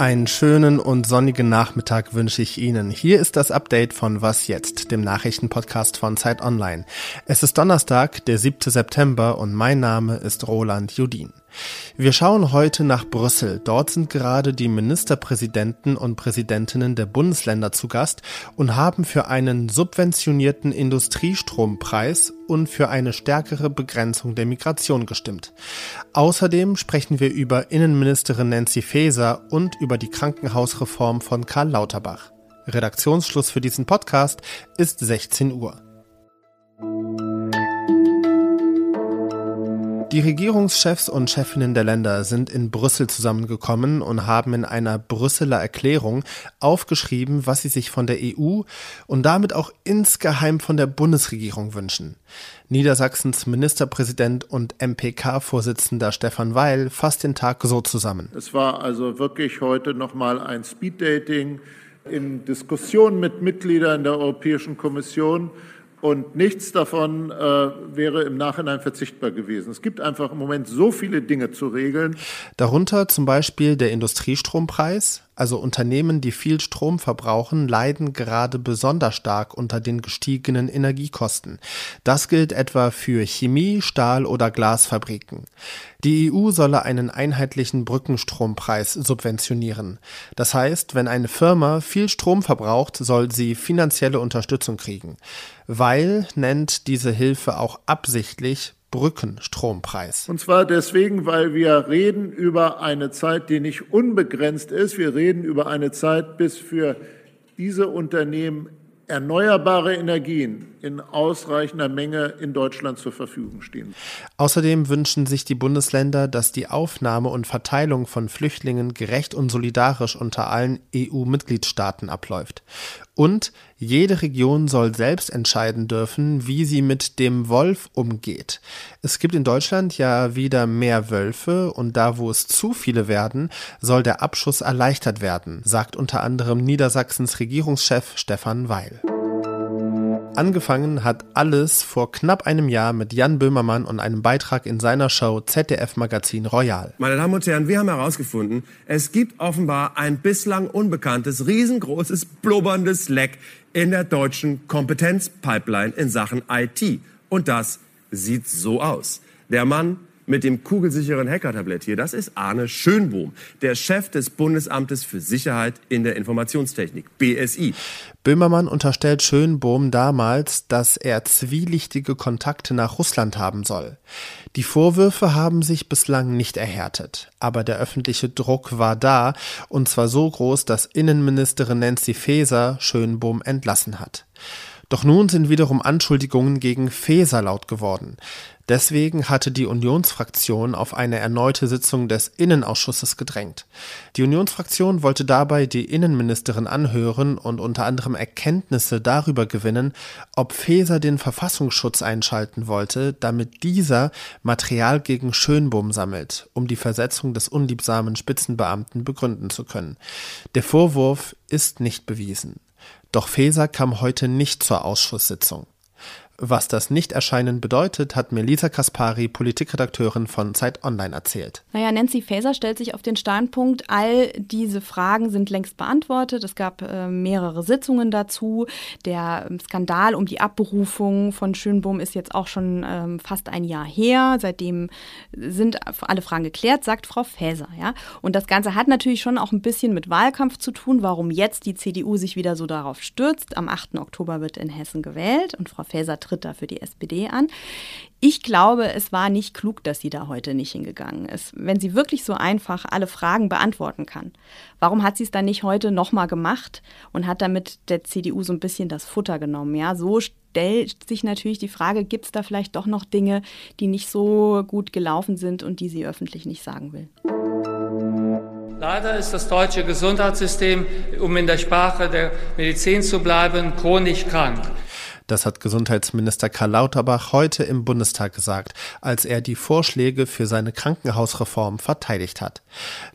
Einen schönen und sonnigen Nachmittag wünsche ich Ihnen. Hier ist das Update von Was jetzt, dem Nachrichtenpodcast von Zeit Online. Es ist Donnerstag, der 7. September und mein Name ist Roland Judin. Wir schauen heute nach Brüssel. Dort sind gerade die Ministerpräsidenten und Präsidentinnen der Bundesländer zu Gast und haben für einen subventionierten Industriestrompreis und für eine stärkere Begrenzung der Migration gestimmt. Außerdem sprechen wir über Innenministerin Nancy Faeser und über die Krankenhausreform von Karl Lauterbach. Redaktionsschluss für diesen Podcast ist 16 Uhr. Die Regierungschefs und Chefinnen der Länder sind in Brüssel zusammengekommen und haben in einer Brüsseler Erklärung aufgeschrieben, was sie sich von der EU und damit auch insgeheim von der Bundesregierung wünschen. Niedersachsens Ministerpräsident und MPK-Vorsitzender Stefan Weil fasst den Tag so zusammen. Es war also wirklich heute nochmal ein Speeddating in Diskussion mit Mitgliedern der Europäischen Kommission und nichts davon äh, wäre im Nachhinein verzichtbar gewesen. Es gibt einfach im Moment so viele Dinge zu regeln. Darunter zum Beispiel der Industriestrompreis, also Unternehmen, die viel Strom verbrauchen, leiden gerade besonders stark unter den gestiegenen Energiekosten. Das gilt etwa für Chemie, Stahl oder Glasfabriken. Die EU solle einen einheitlichen Brückenstrompreis subventionieren. Das heißt, wenn eine Firma viel Strom verbraucht, soll sie finanzielle Unterstützung kriegen. Weil nennt diese Hilfe auch absichtlich Brückenstrompreis. Und zwar deswegen, weil wir reden über eine Zeit, die nicht unbegrenzt ist. Wir reden über eine Zeit, bis für diese Unternehmen erneuerbare Energien in ausreichender Menge in Deutschland zur Verfügung stehen. Außerdem wünschen sich die Bundesländer, dass die Aufnahme und Verteilung von Flüchtlingen gerecht und solidarisch unter allen EU-Mitgliedstaaten abläuft. Und jede Region soll selbst entscheiden dürfen, wie sie mit dem Wolf umgeht. Es gibt in Deutschland ja wieder mehr Wölfe und da, wo es zu viele werden, soll der Abschuss erleichtert werden, sagt unter anderem Niedersachsens Regierungschef Stefan Weil. Angefangen hat alles vor knapp einem Jahr mit Jan Böhmermann und einem Beitrag in seiner Show ZDF Magazin Royal. Meine Damen und Herren, wir haben herausgefunden, es gibt offenbar ein bislang unbekanntes, riesengroßes, blubberndes Leck in der deutschen Kompetenzpipeline in Sachen IT. Und das sieht so aus. Der Mann mit dem kugelsicheren Hackertablett hier, das ist Arne Schönbohm, der Chef des Bundesamtes für Sicherheit in der Informationstechnik, BSI. Böhmermann unterstellt Schönbohm damals, dass er zwielichtige Kontakte nach Russland haben soll. Die Vorwürfe haben sich bislang nicht erhärtet, aber der öffentliche Druck war da, und zwar so groß, dass Innenministerin Nancy Faeser Schönbohm entlassen hat. Doch nun sind wiederum Anschuldigungen gegen Faeser laut geworden. Deswegen hatte die Unionsfraktion auf eine erneute Sitzung des Innenausschusses gedrängt. Die Unionsfraktion wollte dabei die Innenministerin anhören und unter anderem Erkenntnisse darüber gewinnen, ob Faeser den Verfassungsschutz einschalten wollte, damit dieser Material gegen Schönbohm sammelt, um die Versetzung des unliebsamen Spitzenbeamten begründen zu können. Der Vorwurf ist nicht bewiesen. Doch Faeser kam heute nicht zur Ausschusssitzung. Was das Nicht-Erscheinen bedeutet, hat mir Lisa Kaspari, Politikredakteurin von Zeit Online, erzählt. Naja, Nancy Faeser stellt sich auf den Standpunkt, all diese Fragen sind längst beantwortet. Es gab äh, mehrere Sitzungen dazu. Der ähm, Skandal um die Abberufung von Schönbohm ist jetzt auch schon ähm, fast ein Jahr her. Seitdem sind alle Fragen geklärt, sagt Frau Faeser. Ja? Und das Ganze hat natürlich schon auch ein bisschen mit Wahlkampf zu tun, warum jetzt die CDU sich wieder so darauf stürzt. Am 8. Oktober wird in Hessen gewählt und Frau Faeser tritt da für die SPD an. Ich glaube, es war nicht klug, dass sie da heute nicht hingegangen ist. Wenn sie wirklich so einfach alle Fragen beantworten kann, warum hat sie es dann nicht heute nochmal gemacht und hat damit der CDU so ein bisschen das Futter genommen? Ja, so stellt sich natürlich die Frage, gibt es da vielleicht doch noch Dinge, die nicht so gut gelaufen sind und die sie öffentlich nicht sagen will? Leider ist das deutsche Gesundheitssystem, um in der Sprache der Medizin zu bleiben, chronisch krank. Das hat Gesundheitsminister Karl Lauterbach heute im Bundestag gesagt, als er die Vorschläge für seine Krankenhausreform verteidigt hat.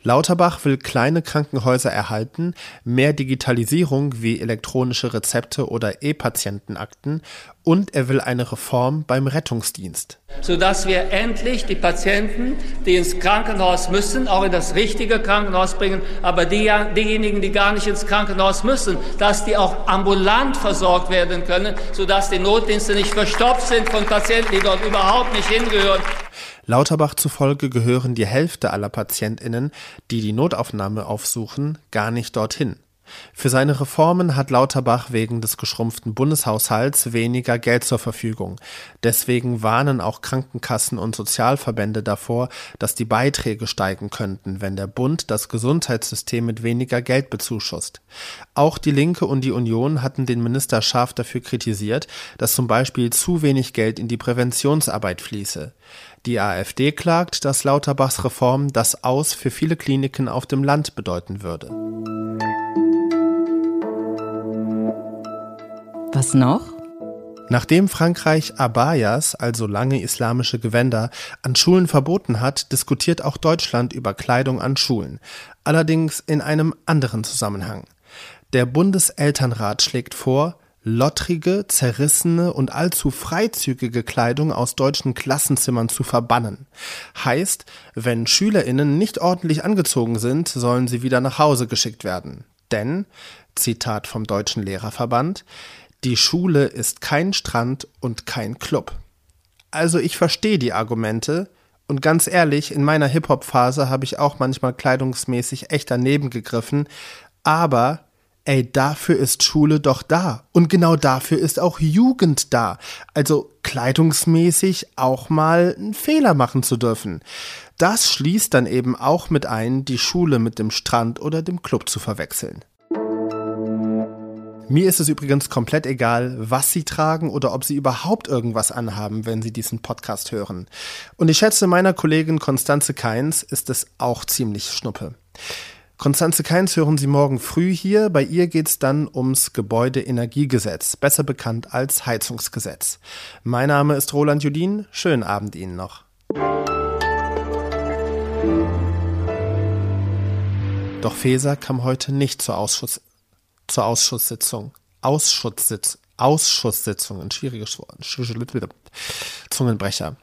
Lauterbach will kleine Krankenhäuser erhalten, mehr Digitalisierung wie elektronische Rezepte oder E-Patientenakten Und er will eine Reform beim Rettungsdienst. Sodass wir endlich die Patienten, die ins Krankenhaus müssen, auch in das richtige Krankenhaus bringen, aber die, diejenigen, die gar nicht ins Krankenhaus müssen, dass die auch ambulant versorgt werden können, sodass die Notdienste nicht verstopft sind von Patienten, die dort überhaupt nicht hingehören. Lauterbach zufolge gehören die Hälfte aller Patientinnen, die die Notaufnahme aufsuchen, gar nicht dorthin. Für seine Reformen hat Lauterbach wegen des geschrumpften Bundeshaushalts weniger Geld zur Verfügung. Deswegen warnen auch Krankenkassen und Sozialverbände davor, dass die Beiträge steigen könnten, wenn der Bund das Gesundheitssystem mit weniger Geld bezuschusst. Auch die Linke und die Union hatten den Minister scharf dafür kritisiert, dass zum Beispiel zu wenig Geld in die Präventionsarbeit fließe. Die AfD klagt, dass Lauterbachs Reform das Aus für viele Kliniken auf dem Land bedeuten würde. Was noch? Nachdem Frankreich Abayas, also lange islamische Gewänder, an Schulen verboten hat, diskutiert auch Deutschland über Kleidung an Schulen, allerdings in einem anderen Zusammenhang. Der Bundeselternrat schlägt vor, lottrige, zerrissene und allzu freizügige Kleidung aus deutschen Klassenzimmern zu verbannen. Heißt, wenn Schülerinnen nicht ordentlich angezogen sind, sollen sie wieder nach Hause geschickt werden. Denn, Zitat vom Deutschen Lehrerverband, die Schule ist kein Strand und kein Club. Also ich verstehe die Argumente und ganz ehrlich, in meiner Hip-Hop-Phase habe ich auch manchmal kleidungsmäßig echt daneben gegriffen, aber ey, dafür ist Schule doch da. Und genau dafür ist auch Jugend da. Also kleidungsmäßig auch mal einen Fehler machen zu dürfen. Das schließt dann eben auch mit ein, die Schule mit dem Strand oder dem Club zu verwechseln. Mir ist es übrigens komplett egal, was Sie tragen oder ob Sie überhaupt irgendwas anhaben, wenn Sie diesen Podcast hören. Und ich schätze, meiner Kollegin Konstanze Keins ist es auch ziemlich schnuppe. Konstanze Keins hören Sie morgen früh hier. Bei ihr geht es dann ums Gebäudeenergiegesetz, besser bekannt als Heizungsgesetz. Mein Name ist Roland Judin. Schönen Abend Ihnen noch. Doch Feser kam heute nicht zur Ausschuss zur Ausschusssitzung. Ausschusssitz, Ausschusssitzung, ein schwieriges Wort. Zungenbrecher.